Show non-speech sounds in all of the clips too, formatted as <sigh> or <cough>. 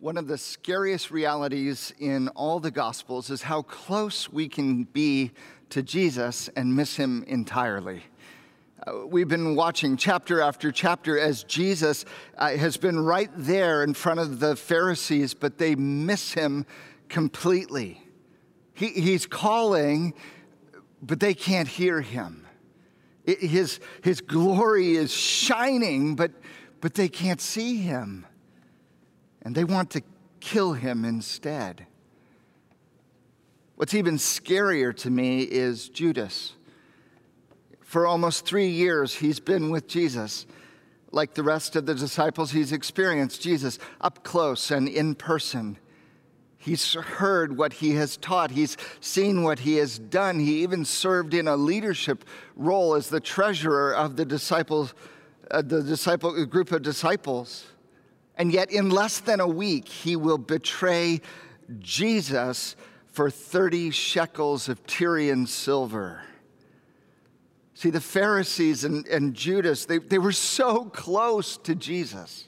One of the scariest realities in all the Gospels is how close we can be to Jesus and miss him entirely. Uh, we've been watching chapter after chapter as Jesus uh, has been right there in front of the Pharisees, but they miss him completely. He, he's calling, but they can't hear him. It, his, his glory is shining, but, but they can't see him and they want to kill him instead. What's even scarier to me is Judas. For almost three years, he's been with Jesus. Like the rest of the disciples, he's experienced Jesus up close and in person. He's heard what he has taught. He's seen what he has done. He even served in a leadership role as the treasurer of the disciples, uh, the disciple group of disciples. And yet, in less than a week, he will betray Jesus for 30 shekels of Tyrian silver. See, the Pharisees and, and Judas, they, they were so close to Jesus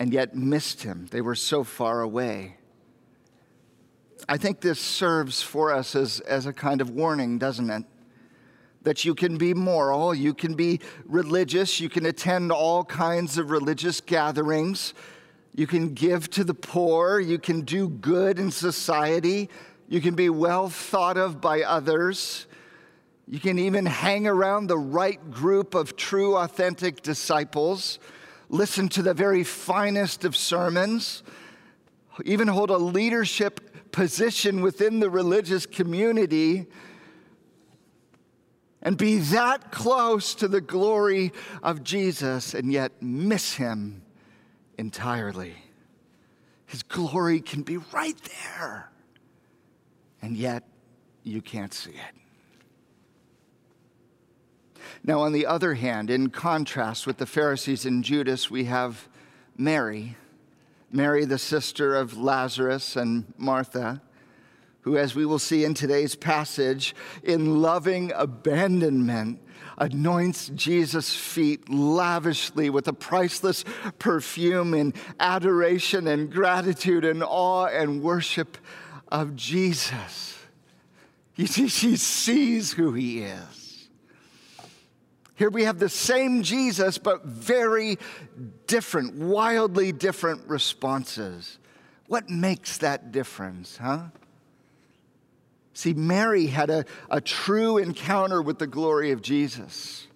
and yet missed him. They were so far away. I think this serves for us as, as a kind of warning, doesn't it? That you can be moral, you can be religious, you can attend all kinds of religious gatherings, you can give to the poor, you can do good in society, you can be well thought of by others. You can even hang around the right group of true, authentic disciples, listen to the very finest of sermons, even hold a leadership position within the religious community and be that close to the glory of Jesus and yet miss him entirely. His glory can be right there, and yet you can't see it. Now, on the other hand, in contrast with the Pharisees and Judas, we have Mary, Mary, the sister of Lazarus and Martha who, as we will see in today's passage, in loving abandonment, anoints Jesus' feet lavishly with a priceless perfume in adoration and gratitude and awe and worship of Jesus. You see, she sees who he is. Here we have the same Jesus, but very different, wildly different responses. What makes that difference, huh? See, Mary had a, a true encounter with the glory of Jesus.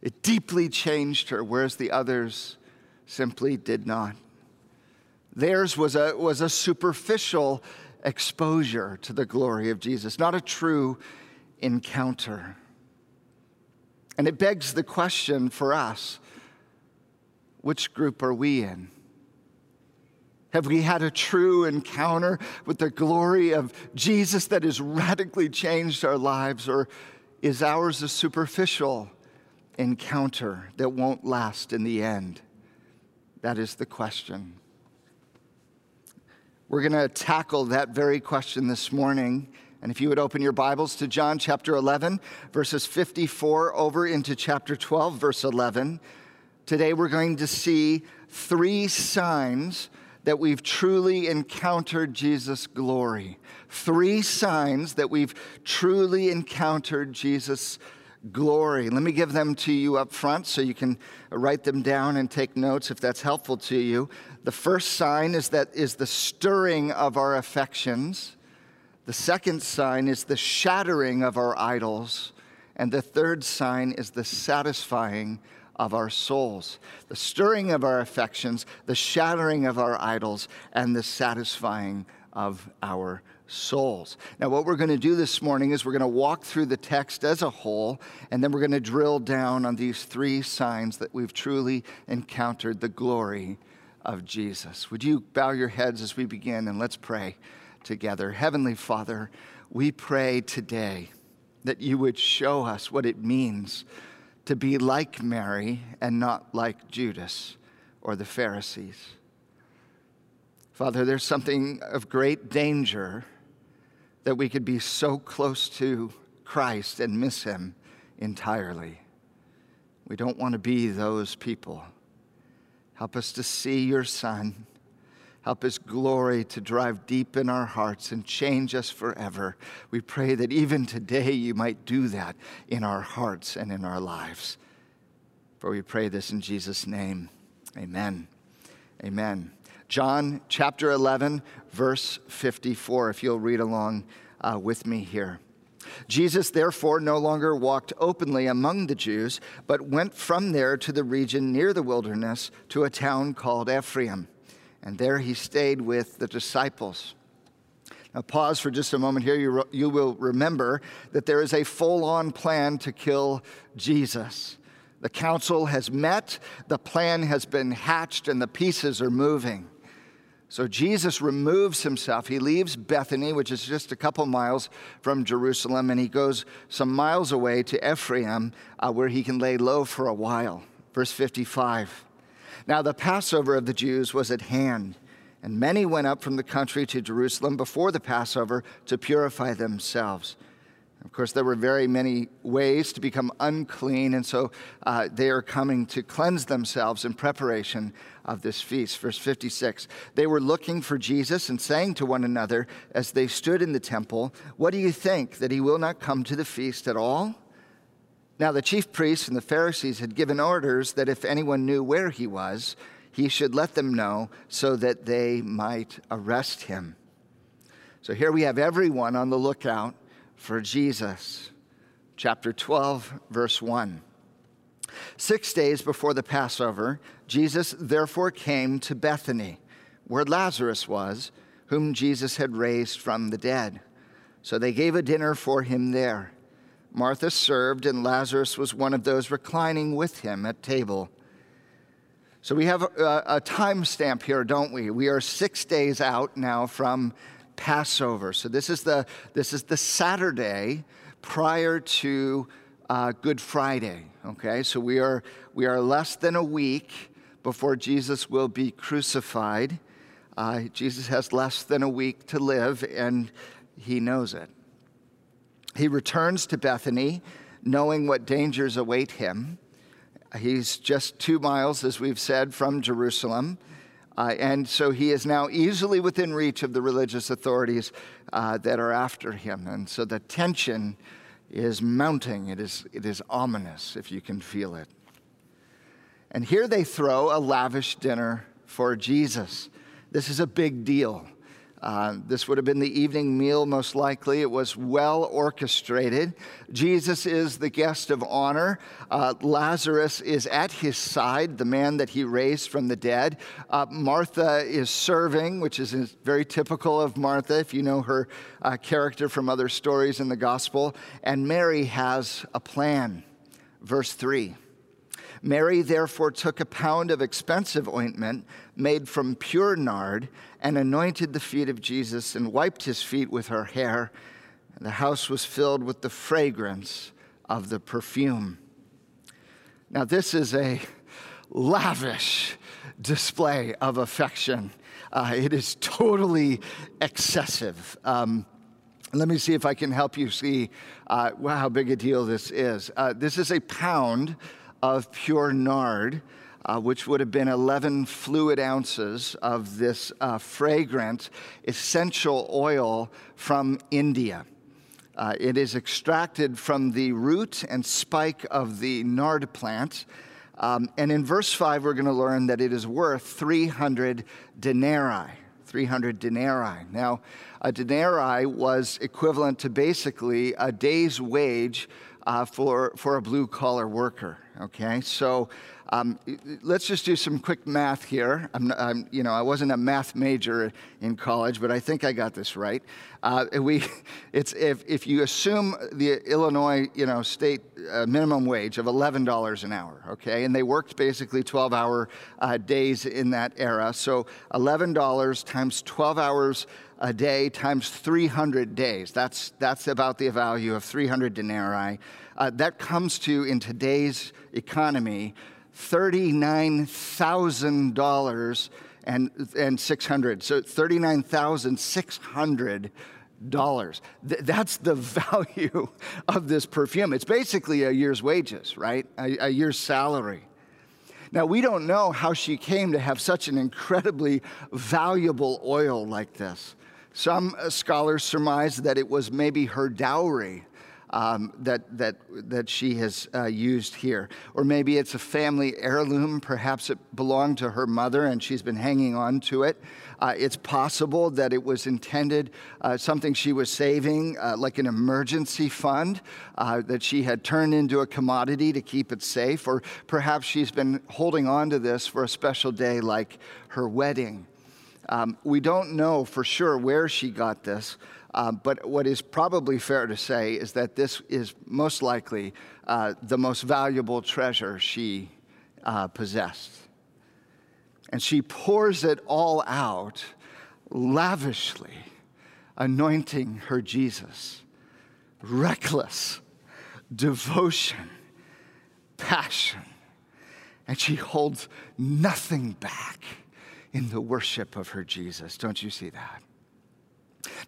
It deeply changed her, whereas the others simply did not. Theirs was a, was a superficial exposure to the glory of Jesus, not a true encounter. And it begs the question for us which group are we in? Have we had a true encounter with the glory of Jesus that has radically changed our lives? Or is ours a superficial encounter that won't last in the end? That is the question. We're going to tackle that very question this morning. And if you would open your Bibles to John chapter 11, verses 54 over into chapter 12, verse 11, today we're going to see three signs that we've truly encountered Jesus' glory. Three signs that we've truly encountered Jesus' glory. Let me give them to you up front so you can write them down and take notes if that's helpful to you. The first sign is that is the stirring of our affections. The second sign is the shattering of our idols. And the third sign is the satisfying of our souls, the stirring of our affections, the shattering of our idols, and the satisfying of our souls. Now, what we're going to do this morning is we're going to walk through the text as a whole, and then we're going to drill down on these three signs that we've truly encountered the glory of Jesus. Would you bow your heads as we begin and let's pray together? Heavenly Father, we pray today that you would show us what it means to be like Mary and not like Judas or the Pharisees. Father, there's something of great danger that we could be so close to Christ and miss him entirely. We don't want to be those people. Help us to see your Son. Help His glory to drive deep in our hearts and change us forever. We pray that even today you might do that in our hearts and in our lives. For we pray this in Jesus' name. Amen. Amen. John chapter 11, verse 54, if you'll read along uh, with me here. Jesus, therefore, no longer walked openly among the Jews, but went from there to the region near the wilderness to a town called Ephraim. And there he stayed with the disciples. Now, pause for just a moment here. You, you will remember that there is a full on plan to kill Jesus. The council has met, the plan has been hatched, and the pieces are moving. So Jesus removes himself. He leaves Bethany, which is just a couple miles from Jerusalem, and he goes some miles away to Ephraim, uh, where he can lay low for a while. Verse 55. Now the Passover of the Jews was at hand, and many went up from the country to Jerusalem before the Passover to purify themselves. Of course, there were very many ways to become unclean, and so uh, they are coming to cleanse themselves in preparation of this feast. Verse 56 They were looking for Jesus and saying to one another as they stood in the temple, What do you think, that he will not come to the feast at all? Now, the chief priests and the Pharisees had given orders that if anyone knew where he was, he should let them know so that they might arrest him. So here we have everyone on the lookout for Jesus. Chapter 12, verse 1. Six days before the Passover, Jesus therefore came to Bethany, where Lazarus was, whom Jesus had raised from the dead. So they gave a dinner for him there. Martha served, and Lazarus was one of those reclining with him at table. So we have a, a time stamp here, don't we? We are six days out now from Passover. So this is the, this is the Saturday prior to uh, Good Friday. Okay, so we are, we are less than a week before Jesus will be crucified. Uh, Jesus has less than a week to live, and he knows it. He returns to Bethany, knowing what dangers await him. He's just two miles, as we've said, from Jerusalem. Uh, and so he is now easily within reach of the religious authorities uh, that are after him. And so the tension is mounting. It is, it is ominous, if you can feel it. And here they throw a lavish dinner for Jesus. This is a big deal. Uh, this would have been the evening meal, most likely. It was well orchestrated. Jesus is the guest of honor. Uh, Lazarus is at his side, the man that he raised from the dead. Uh, Martha is serving, which is very typical of Martha, if you know her uh, character from other stories in the gospel. And Mary has a plan. Verse 3. Mary therefore took a pound of expensive ointment made from pure nard and anointed the feet of Jesus and wiped his feet with her hair. The house was filled with the fragrance of the perfume. Now, this is a lavish display of affection. Uh, it is totally excessive. Um, let me see if I can help you see uh, how big a deal this is. Uh, this is a pound of pure nard, uh, which would have been 11 fluid ounces of this uh, fragrant essential oil from India. Uh, it is extracted from the root and spike of the nard plant. Um, and in verse 5, we're going to learn that it is worth 300 denarii. 300 denarii. Now, a denarii was equivalent to basically a day's wage uh, for, for a blue collar worker. Okay, so um, let's just do some quick math here. I'm, I'm, you know, I wasn't a math major in college, but I think I got this right. Uh, we, <laughs> it's if, if you assume the Illinois, you know, state uh, minimum wage of $11 an hour, okay, and they worked basically 12-hour uh, days in that era. So $11 times 12 hours a day times 300 days. That's, that's about the value of 300 denarii. Uh, that comes to, in today's economy, $39,000 and, and 600. So $39,600. Th- that's the <laughs> value of this perfume. It's basically a year's wages, right? A, a year's salary. Now, we don't know how she came to have such an incredibly valuable oil like this. Some scholars surmise that it was maybe her dowry um, that, that, that she has uh, used here. Or maybe it's a family heirloom. Perhaps it belonged to her mother and she's been hanging on to it. Uh, it's possible that it was intended uh, something she was saving, uh, like an emergency fund uh, that she had turned into a commodity to keep it safe. Or perhaps she's been holding on to this for a special day like her wedding. Um, we don't know for sure where she got this, uh, but what is probably fair to say is that this is most likely uh, the most valuable treasure she uh, possessed. And she pours it all out lavishly, anointing her Jesus. Reckless devotion, passion, and she holds nothing back in the worship of her Jesus. Don't you see that?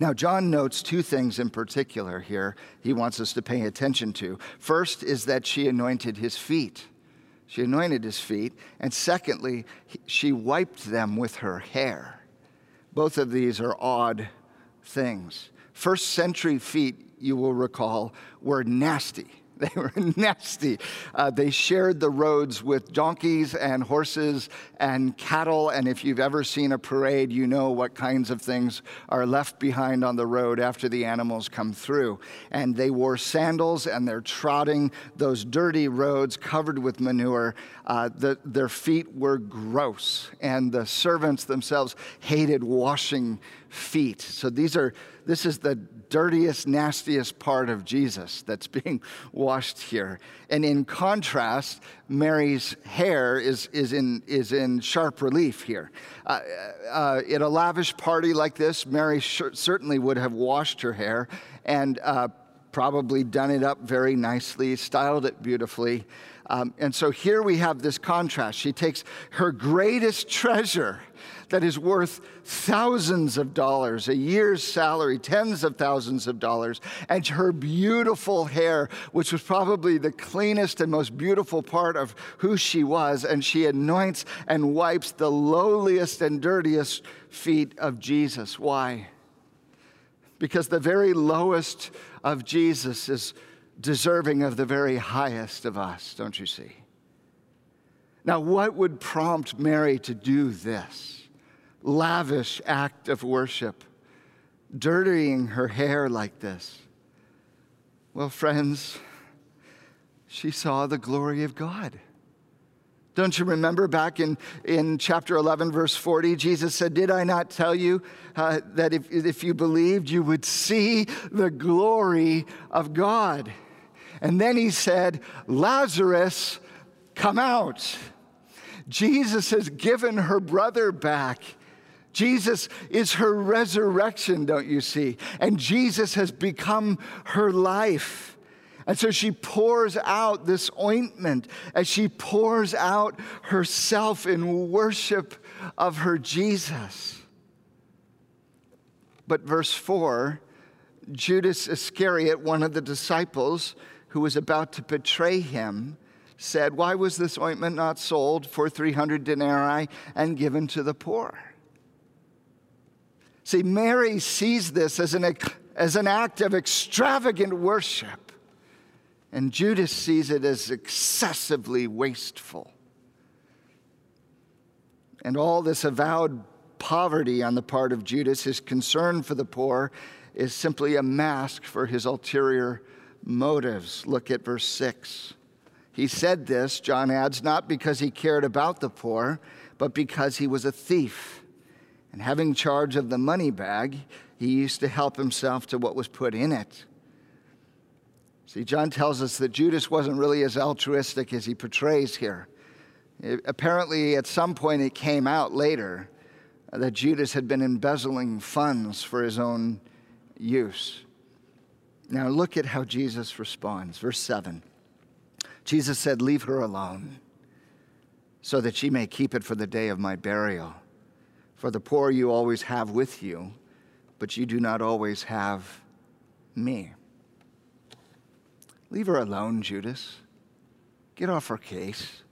Now, John notes two things in particular here he wants us to pay attention to. First is that she anointed his feet. She anointed his feet. And secondly, she wiped them with her hair. Both of these are odd things. First century feet, you will recall, were nasty. <laughs> They were nasty. Uh, they shared the roads with donkeys and horses and cattle. And if you've ever seen a parade, you know what kinds of things are left behind on the road after the animals come through. And they wore sandals and they're trotting those dirty roads covered with manure. Uh, the, their feet were gross, and the servants themselves hated washing feet. So these are this is the dirtiest, nastiest part of Jesus that's <laughs> being washed here. And in contrast, Mary's hair is, is, in, is in sharp relief here. Uh, uh, at a lavish party like this, Mary certainly would have washed her hair and uh, probably done it up very nicely, styled it beautifully. Um, and so here we have this contrast. She takes her greatest treasure that is worth thousands of dollars, a year's salary, tens of thousands of dollars, and her beautiful hair, which was probably the cleanest and most beautiful part of who she was, and she anoints and wipes the lowliest and dirtiest feet of Jesus. Why? Because the very lowest of Jesus is deserving of the very highest of us, don't you see? Now, what would prompt Mary to do this? Lavish act of worship, dirtying her hair like this. Well, friends, she saw the glory of God. Don't you remember back in, in chapter 11, verse 40, Jesus said, Did I not tell you uh, that if, if you believed, you would see the glory of God? And then he said, Lazarus, come out. Jesus has given her brother back. Jesus is her resurrection, don't you see? And Jesus has become her life. And so she pours out this ointment as she pours out herself in worship of her Jesus. But verse 4 Judas Iscariot, one of the disciples who was about to betray him, said, Why was this ointment not sold for 300 denarii and given to the poor? See, Mary sees this as an, as an act of extravagant worship, and Judas sees it as excessively wasteful. And all this avowed poverty on the part of Judas, his concern for the poor, is simply a mask for his ulterior motives. Look at verse 6. He said this, John adds, not because he cared about the poor, but because he was a thief and having charge of the money bag, he used to help himself to what was put in it. See, John tells us that Judas wasn't really as altruistic as he portrays here. It, apparently, at some point, it came out later that Judas had been embezzling funds for his own use. Now, look at how Jesus responds. Verse 7 Jesus said, Leave her alone, so that she may keep it for the day of my burial. For the poor you always have with you, but you do not always have me. Leave her alone, Judas. Get off her case.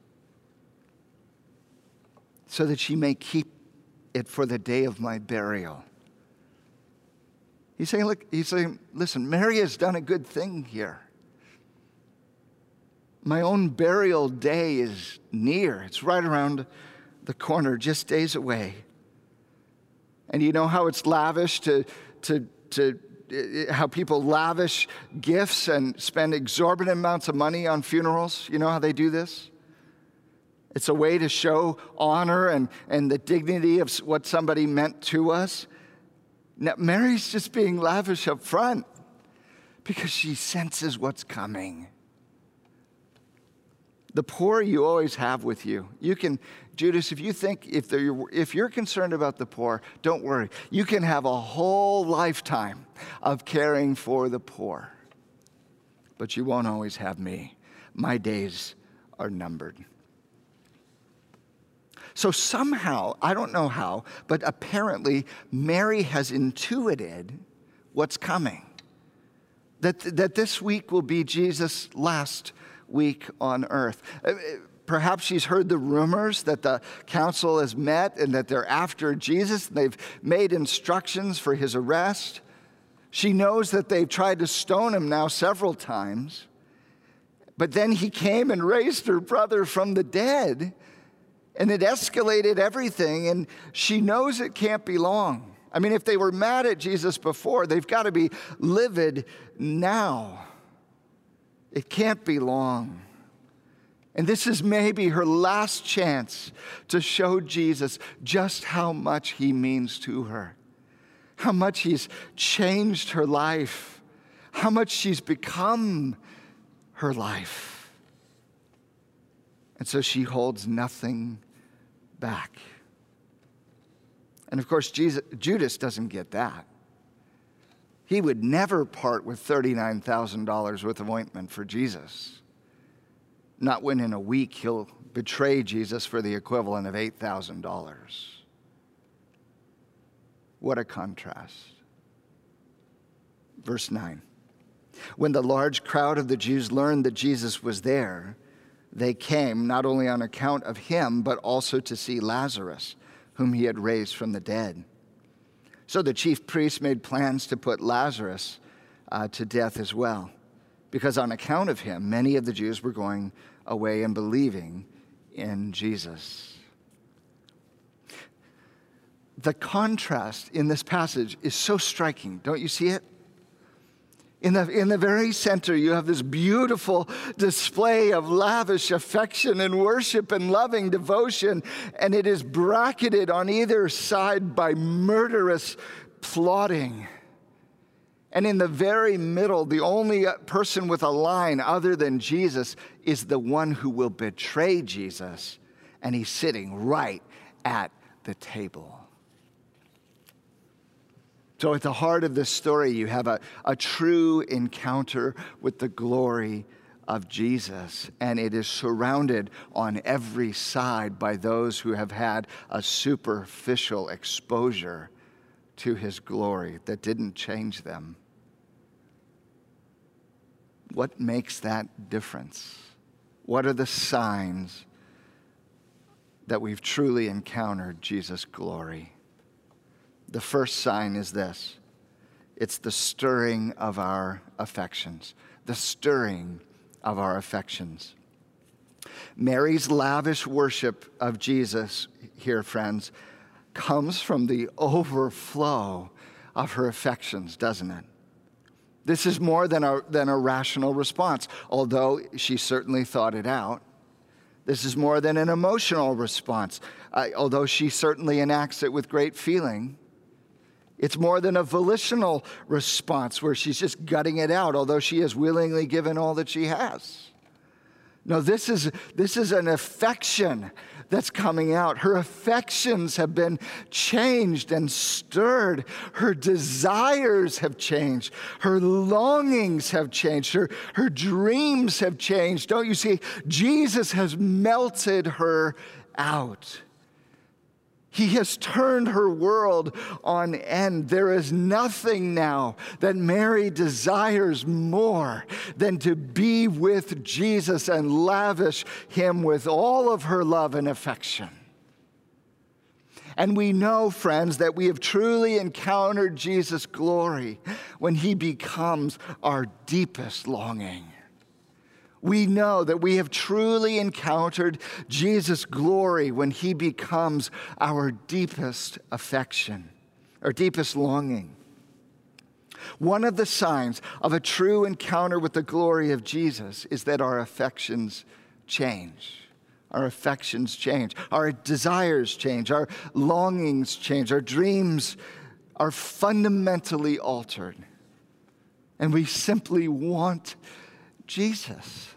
so that she may keep it for the day of my burial. He's saying, look, he's saying, listen, Mary has done a good thing here. My own burial day is near. It's right around the corner, just days away. And you know how it's lavish to, to, to uh, how people lavish gifts and spend exorbitant amounts of money on funerals? You know how they do this? It's a way to show honor and, and the dignity of what somebody meant to us. Now, Mary's just being lavish up front because she senses what's coming. The poor you always have with you. You can, Judas, if you think, if, if you're concerned about the poor, don't worry. You can have a whole lifetime of caring for the poor. But you won't always have me. My days are numbered. So somehow, I don't know how, but apparently Mary has intuited what's coming. That, that this week will be Jesus' last week on earth. Uh, perhaps she's heard the rumors that the council has met and that they're after Jesus. And they've made instructions for his arrest. She knows that they've tried to stone him now several times. But then he came and raised her brother from the dead, and it escalated everything, and she knows it can't be long. I mean, if they were mad at Jesus before, they've got to be livid now. It can't be long. And this is maybe her last chance to show Jesus just how much he means to her, how much he's changed her life, how much she's become her life. And so she holds nothing back. And of course, Jesus, Judas doesn't get that. He would never part with $39,000 worth of ointment for Jesus. Not when in a week he'll betray Jesus for the equivalent of $8,000. What a contrast. Verse 9. When the large crowd of the Jews learned that Jesus was there, they came not only on account of him, but also to see Lazarus, whom he had raised from the dead. So the chief priests made plans to put Lazarus uh, to death as well, because on account of him, many of the Jews were going away and believing in Jesus. The contrast in this passage is so striking. Don't you see it? In the, in the very center, you have this beautiful display of lavish affection and worship and loving devotion, and it is bracketed on either side by murderous plotting. And in the very middle, the only person with a line other than Jesus is the one who will betray Jesus, and he's sitting right at the table. So, at the heart of this story, you have a, a true encounter with the glory of Jesus, and it is surrounded on every side by those who have had a superficial exposure to his glory that didn't change them. What makes that difference? What are the signs that we've truly encountered Jesus' glory? The first sign is this it's the stirring of our affections. The stirring of our affections. Mary's lavish worship of Jesus here, friends, comes from the overflow of her affections, doesn't it? This is more than a, than a rational response, although she certainly thought it out. This is more than an emotional response, uh, although she certainly enacts it with great feeling. It's more than a volitional response where she's just gutting it out, although she has willingly given all that she has. No, this is, this is an affection that's coming out. Her affections have been changed and stirred. Her desires have changed. Her longings have changed. Her, her dreams have changed. Don't you see? Jesus has melted her out. He has turned her world on end. There is nothing now that Mary desires more than to be with Jesus and lavish him with all of her love and affection. And we know, friends, that we have truly encountered Jesus' glory when he becomes our deepest longing. We know that we have truly encountered Jesus' glory when he becomes our deepest affection, our deepest longing. One of the signs of a true encounter with the glory of Jesus is that our affections change. Our affections change. Our desires change. Our longings change. Our dreams are fundamentally altered. And we simply want Jesus.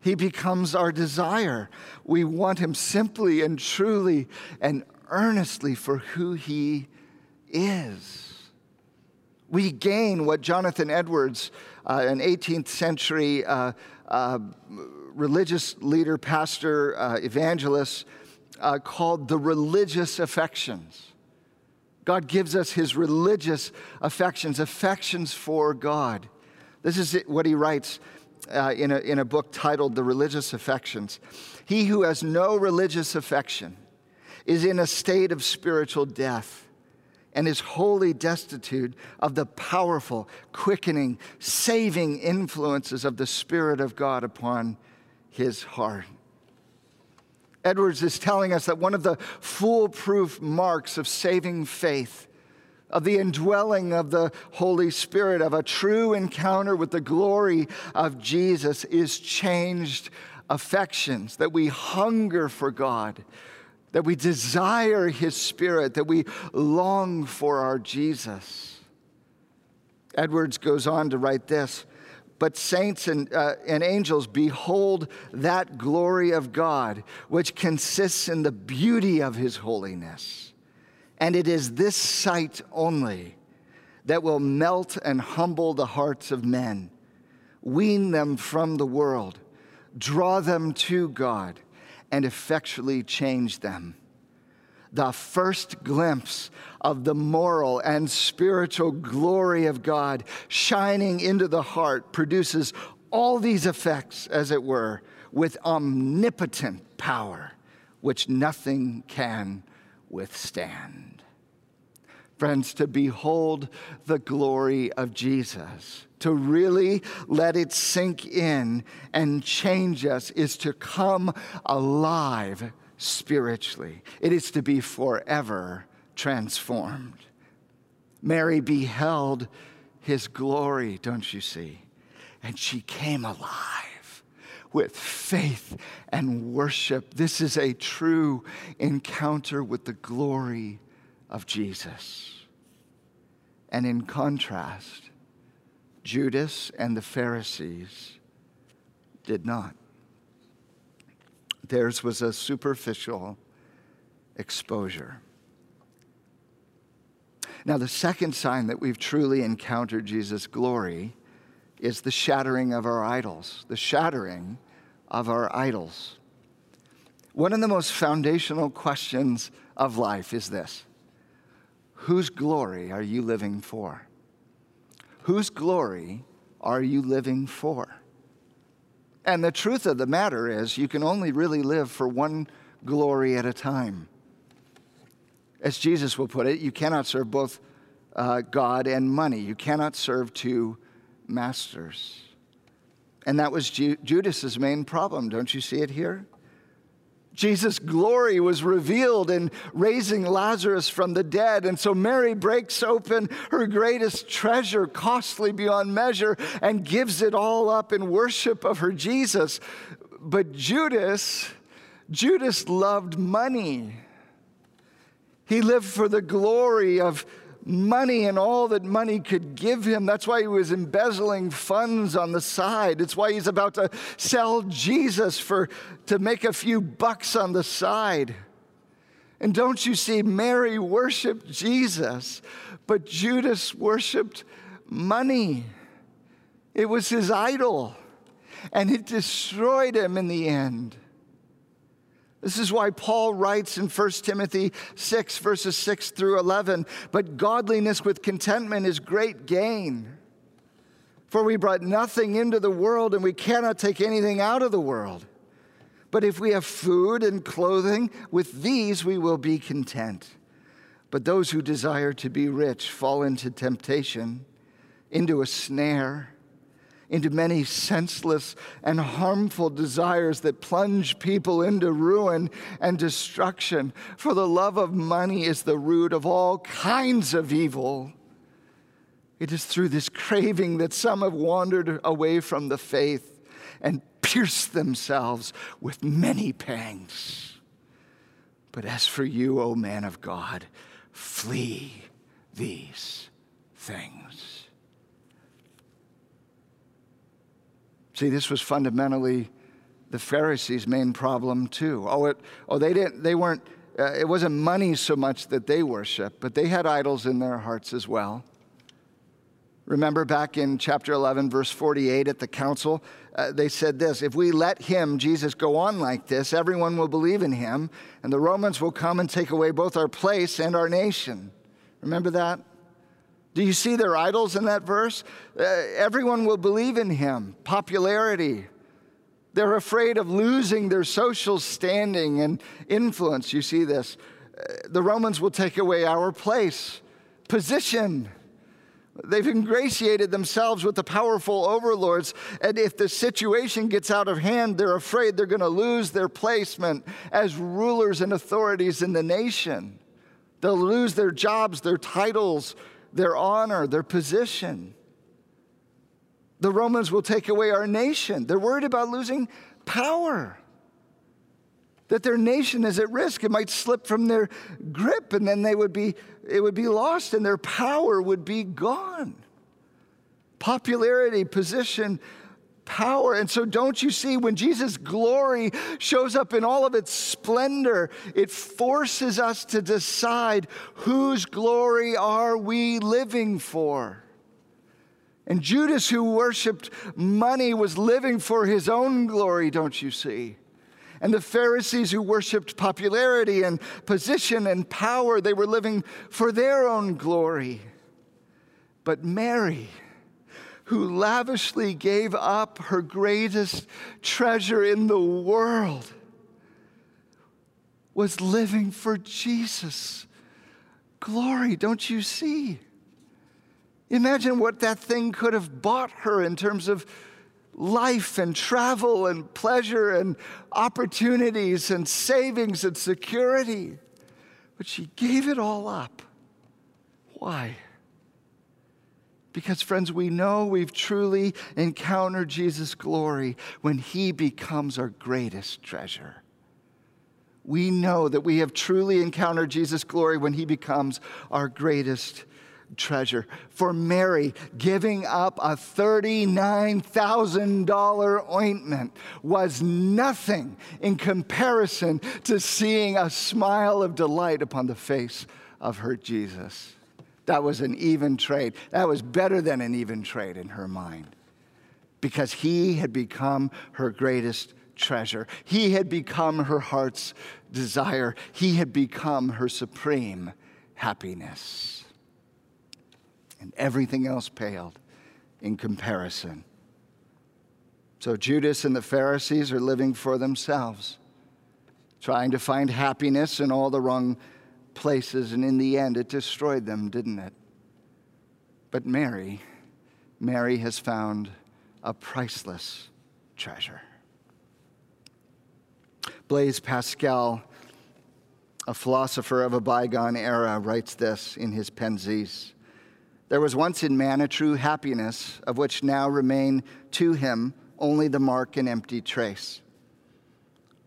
He becomes our desire. We want Him simply and truly and earnestly for who He is. We gain what Jonathan Edwards, uh, an 18th century uh, uh, religious leader, pastor, uh, evangelist, uh, called the religious affections. God gives us his religious affections, affections for God. This is what he writes uh, in, a, in a book titled The Religious Affections. He who has no religious affection is in a state of spiritual death and is wholly destitute of the powerful, quickening, saving influences of the Spirit of God upon his heart. Edwards is telling us that one of the foolproof marks of saving faith, of the indwelling of the Holy Spirit, of a true encounter with the glory of Jesus, is changed affections, that we hunger for God, that we desire His Spirit, that we long for our Jesus. Edwards goes on to write this but saints and, uh, and angels behold that glory of God, which consists in the beauty of his holiness. And it is this sight only that will melt and humble the hearts of men, wean them from the world, draw them to God, and effectually change them the first glimpse of the moral and spiritual glory of God shining into the heart produces all these effects, as it were, with omnipotent power, which nothing can withstand. Friends, to behold the glory of Jesus, to really let it sink in and change us, is to come alive spiritually. It is to be forever transformed. Mary beheld his glory, don't you see? And she came alive with faith and worship. This is a true encounter with the glory of Jesus. And in contrast, Judas and the Pharisees did not. Theirs was a superficial exposure. Now, the second sign that we've truly encountered Jesus' glory is the shattering of our idols, the shattering of our idols. One of the most foundational questions of life is this Whose glory are you living for? Whose glory are you living for? And the truth of the matter is, you can only really live for one glory at a time. As Jesus will put it, you cannot serve both uh, God and money. You cannot serve two masters. And that was Ju- Judas's main problem. Don't you see it here? Jesus' glory was revealed in raising Lazarus from the dead. And so Mary breaks open her greatest treasure, costly beyond measure, and gives it all up in worship of her Jesus. But Judas, Judas loved money. He lived for the glory of money and all that money could give him. That's why he was embezzling funds on the side. It's why he's about to sell Jesus for to make a few bucks on the side. And don't you see, Mary worshiped Jesus, but Judas worshiped money. It was his idol, and it destroyed him in the end. This is why Paul writes in 1 Timothy 6, verses 6 through 11 But godliness with contentment is great gain. For we brought nothing into the world, and we cannot take anything out of the world. But if we have food and clothing, with these we will be content. But those who desire to be rich fall into temptation, into a snare, into many senseless and harmful desires that plunge people into ruin and destruction. For the love of money is the root of all kinds of evil. It is through this craving that some have wandered away from the faith and pierced themselves with many pangs. But as for you, O man of God, flee these things. See, this was fundamentally the Pharisees' main problem too. Oh, it, oh they didn't. They weren't. Uh, it wasn't money so much that they worshiped, but they had idols in their hearts as well. Remember back in chapter 11, verse 48 at the council, uh, they said this If we let him, Jesus, go on like this, everyone will believe in him, and the Romans will come and take away both our place and our nation. Remember that? Do you see their idols in that verse? Uh, everyone will believe in him. Popularity. They're afraid of losing their social standing and influence. You see this. Uh, the Romans will take away our place, position They've ingratiated themselves with the powerful overlords. And if the situation gets out of hand, they're afraid they're going to lose their placement as rulers and authorities in the nation. They'll lose their jobs, their titles, their honor, their position. The Romans will take away our nation. They're worried about losing power that their nation is at risk. It might slip from their grip and then they would be, it would be lost and their power would be gone. Popularity, position, power. And so, don't you see, when Jesus' glory shows up in all of its splendor, it forces us to decide whose glory are we living for? And Judas, who worshiped money, was living for his own glory, don't you see? And the Pharisees who worshiped popularity and position and power, they were living for their own glory. But Mary, who lavishly gave up her greatest treasure in the world, was living for Jesus. Glory, don't you see? Imagine what that thing could have bought her in terms of life and travel and pleasure and opportunities and savings and security. But she gave it all up. Why? Because, friends, we know we've truly encountered Jesus' glory when he becomes our greatest treasure. We know that we have truly encountered Jesus' glory when he becomes our greatest treasure. For Mary, giving up a $39,000 ointment was nothing in comparison to seeing a smile of delight upon the face of her Jesus. That was an even trade. That was better than an even trade in her mind because he had become her greatest treasure. He had become her heart's desire. He had become her supreme happiness and everything else paled in comparison. So Judas and the Pharisees are living for themselves, trying to find happiness in all the wrong places, and in the end, it destroyed them, didn't it? But Mary, Mary has found a priceless treasure. Blaise Pascal, a philosopher of a bygone era, writes this in his Pensées. There was once in man a true happiness, of which now remain to him only the mark and empty trace,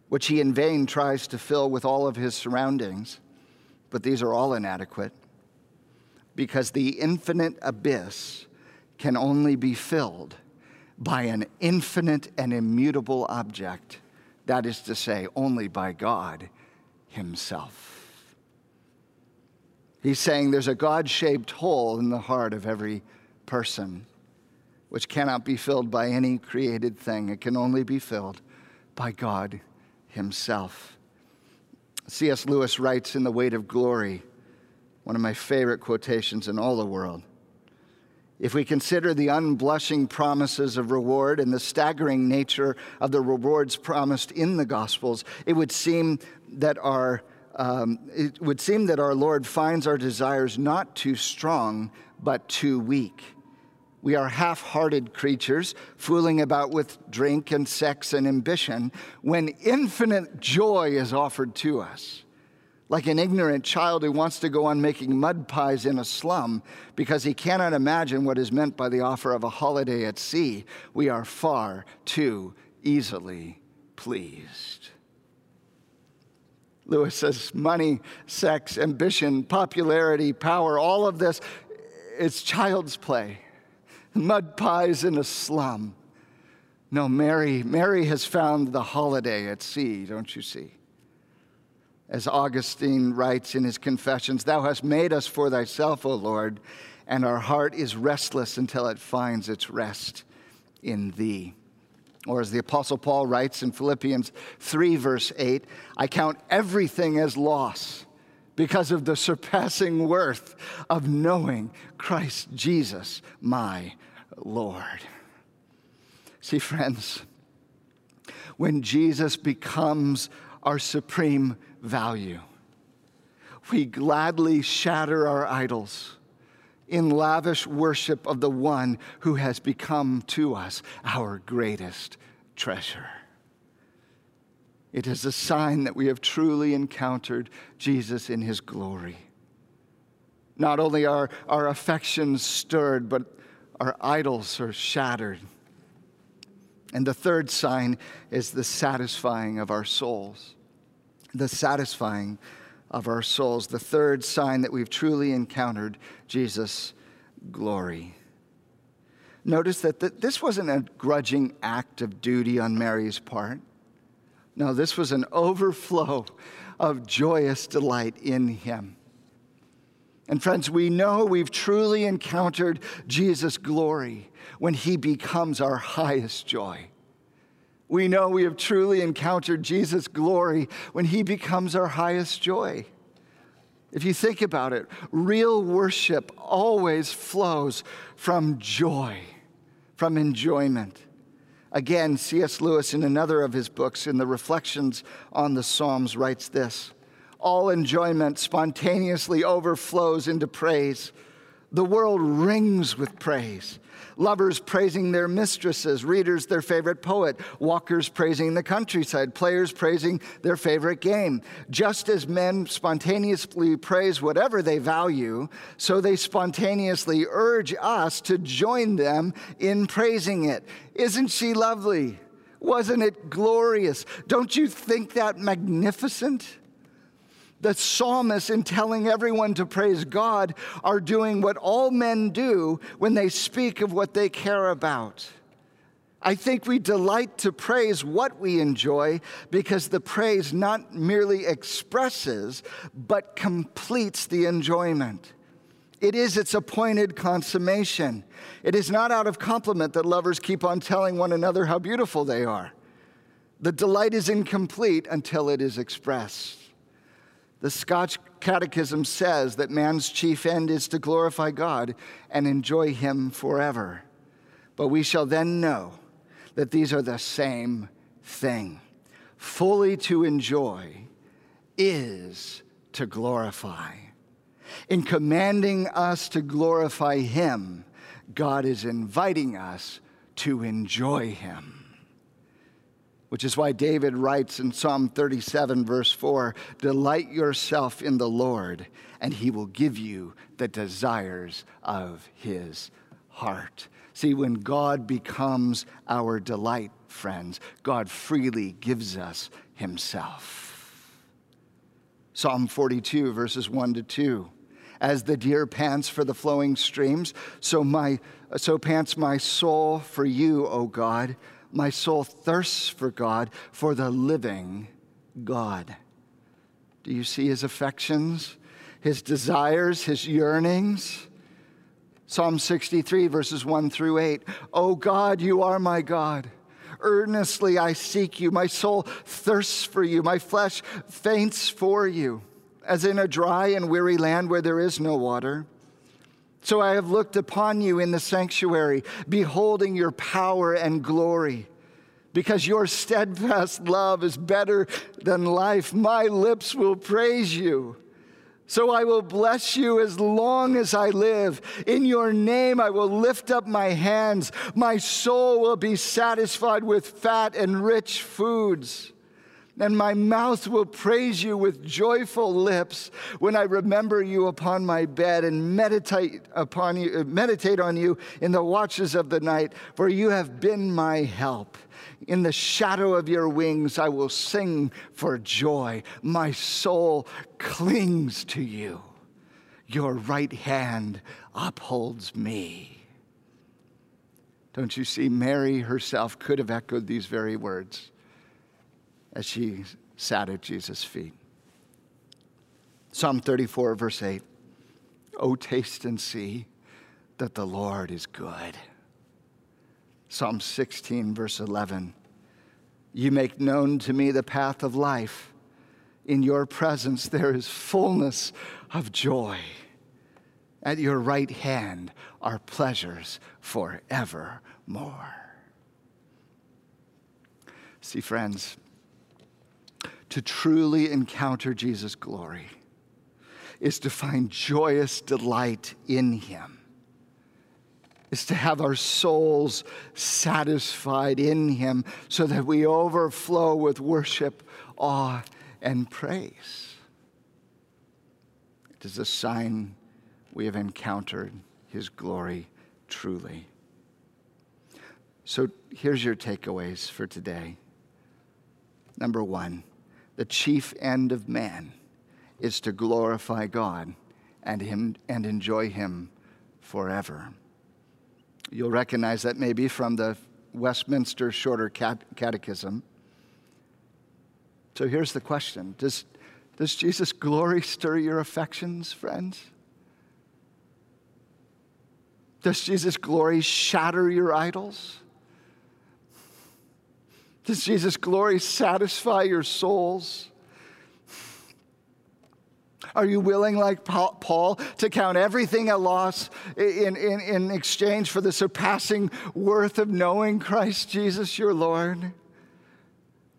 which he in vain tries to fill with all of his surroundings, but these are all inadequate, because the infinite abyss can only be filled by an infinite and immutable object, that is to say, only by God Himself. He's saying there's a God shaped hole in the heart of every person, which cannot be filled by any created thing. It can only be filled by God Himself. C.S. Lewis writes in The Weight of Glory, one of my favorite quotations in all the world. If we consider the unblushing promises of reward and the staggering nature of the rewards promised in the Gospels, it would seem that our um, it would seem that our Lord finds our desires not too strong, but too weak. We are half hearted creatures, fooling about with drink and sex and ambition, when infinite joy is offered to us. Like an ignorant child who wants to go on making mud pies in a slum because he cannot imagine what is meant by the offer of a holiday at sea, we are far too easily pleased. Lewis says money, sex, ambition, popularity, power, all of this, it's child's play mud pies in a slum. No, Mary, Mary has found the holiday at sea, don't you see? As Augustine writes in his Confessions, Thou hast made us for thyself, O Lord, and our heart is restless until it finds its rest in thee. Or as the Apostle Paul writes in Philippians 3, verse 8, I count everything as loss because of the surpassing worth of knowing Christ Jesus, my Lord. See, friends, when Jesus becomes our supreme value, we gladly shatter our idols in lavish worship of the one who has become to us our greatest treasure. It is a sign that we have truly encountered Jesus in his glory. Not only are our affections stirred, but our idols are shattered. And the third sign is the satisfying of our souls. The satisfying of our souls. The third sign that we've truly encountered Jesus' glory. Notice that this wasn't a grudging act of duty on Mary's part. No, this was an overflow of joyous delight in him. And friends, we know we've truly encountered Jesus' glory when he becomes our highest joy. We know we have truly encountered Jesus' glory when he becomes our highest joy. If you think about it, real worship always flows from joy, from enjoyment. Again, C.S. Lewis, in another of his books, in the Reflections on the Psalms, writes this All enjoyment spontaneously overflows into praise. The world rings with praise lovers praising their mistresses, readers their favorite poet, walkers praising the countryside, players praising their favorite game. Just as men spontaneously praise whatever they value, so they spontaneously urge us to join them in praising it. Isn't she lovely? Wasn't it glorious? Don't you think that magnificent? The psalmists, in telling everyone to praise God, are doing what all men do when they speak of what they care about. I think we delight to praise what we enjoy because the praise not merely expresses, but completes the enjoyment. It is its appointed consummation. It is not out of compliment that lovers keep on telling one another how beautiful they are. The delight is incomplete until it is expressed. The Scotch Catechism says that man's chief end is to glorify God and enjoy Him forever. But we shall then know that these are the same thing. Fully to enjoy is to glorify. In commanding us to glorify Him, God is inviting us to enjoy Him which is why David writes in Psalm 37, verse 4 Delight yourself in the Lord, and he will give you the desires of his heart. See, when God becomes our delight, friends, God freely gives us himself. Psalm 42, verses 1 to 2. As the deer pants for the flowing streams, so, my, so pants my soul for you, O God. My soul thirsts for God, for the living God. Do you see his affections, his desires, his yearnings? Psalm 63, verses 1 through 8. Oh God, you are my God. Earnestly I seek you. My soul thirsts for you. My flesh faints for you, as in a dry and weary land where there is no water. So I have looked upon you in the sanctuary, beholding your power and glory. Because your steadfast love is better than life, my lips will praise you. So I will bless you as long as I live. In your name I will lift up my hands. My soul will be satisfied with fat and rich foods. And my mouth will praise you with joyful lips when I remember you upon my bed and meditate upon you, meditate on you in the watches of the night, for you have been my help. In the shadow of your wings, I will sing for joy. My soul clings to you. Your right hand upholds me. Don't you see? Mary herself could have echoed these very words as she sat at Jesus' feet. Psalm 34, verse 8 Oh, taste and see that the Lord is good. Psalm 16, verse 11. You make known to me the path of life. In your presence there is fullness of joy. At your right hand are pleasures forevermore. See, friends, to truly encounter Jesus' glory is to find joyous delight in Him is to have our souls satisfied in Him so that we overflow with worship, awe, and praise. It is a sign we have encountered His glory truly. So here's your takeaways for today. Number one, the chief end of man is to glorify God and, him, and enjoy Him forever. You'll recognize that maybe from the Westminster Shorter Catechism. So here's the question Does, does Jesus' glory stir your affections, friends? Does Jesus' glory shatter your idols? Does Jesus' glory satisfy your souls? Are you willing, like Paul, to count everything a loss in, in, in exchange for the surpassing worth of knowing Christ Jesus your Lord?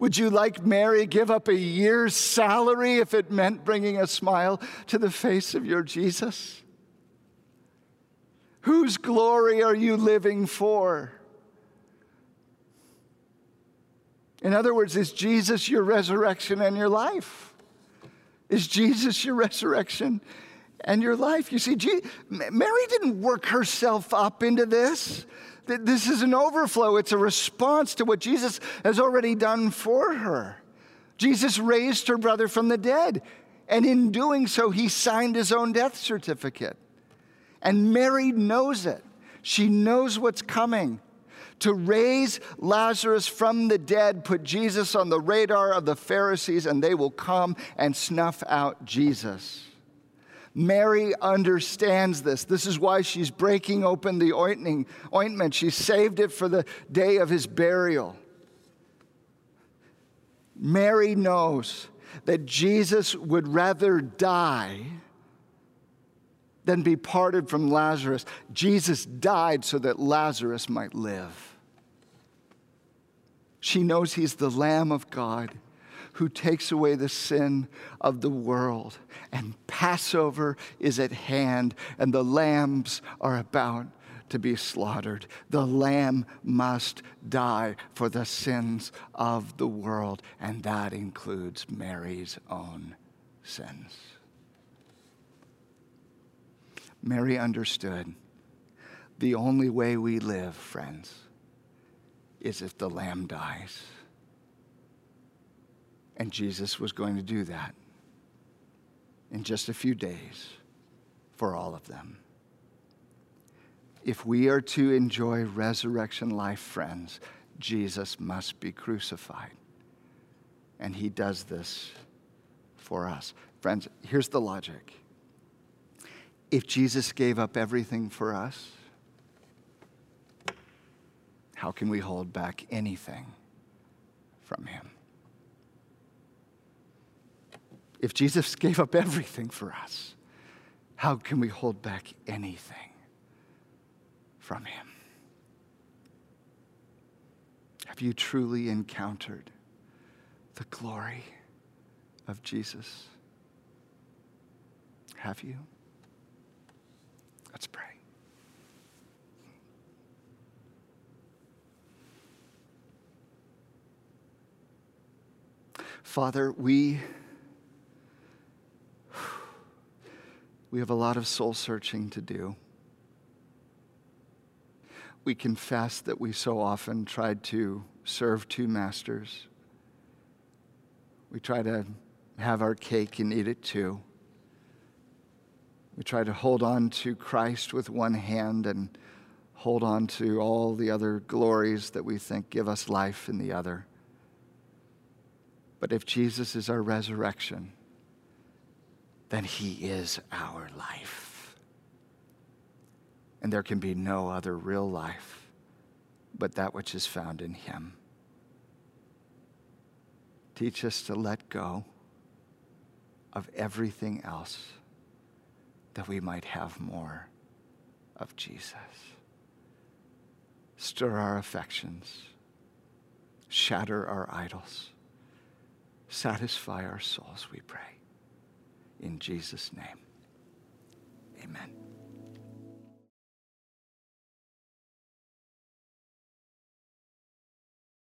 Would you, like Mary, give up a year's salary if it meant bringing a smile to the face of your Jesus? Whose glory are you living for? In other words, is Jesus your resurrection and your life? Is Jesus your resurrection and your life? You see, Mary didn't work herself up into this. This is an overflow, it's a response to what Jesus has already done for her. Jesus raised her brother from the dead, and in doing so, he signed his own death certificate. And Mary knows it. She knows what's coming to raise Lazarus from the dead, put Jesus on the radar of the Pharisees, and they will come and snuff out Jesus. Mary understands this. This is why she's breaking open the ointment. She saved it for the day of his burial. Mary knows that Jesus would rather die than be parted from Lazarus. Jesus died so that Lazarus might live. She knows he's the Lamb of God who takes away the sin of the world. And Passover is at hand, and the lambs are about to be slaughtered. The lamb must die for the sins of the world, and that includes Mary's own sins. Mary understood the only way we live, friends, is if the lamb dies. And Jesus was going to do that in just a few days for all of them. If we are to enjoy resurrection life, friends, Jesus must be crucified. And he does this for us. Friends, here's the logic if Jesus gave up everything for us, how can we hold back anything from him? If Jesus <laughs> gave up everything for us, how can we hold back anything from Him? Have you truly encountered the glory of Jesus? Have you? Let's pray. Father, we, we have a lot of soul searching to do. We confess that we so often tried to serve two masters. We try to have our cake and eat it too. We try to hold on to Christ with one hand and hold on to all the other glories that we think give us life in the other. But if Jesus is our resurrection, then he is our life. And there can be no other real life but that which is found in him. Teach us to let go of everything else that we might have more of Jesus. Stir our affections, shatter our idols, satisfy our souls, we pray. In Jesus' name, amen.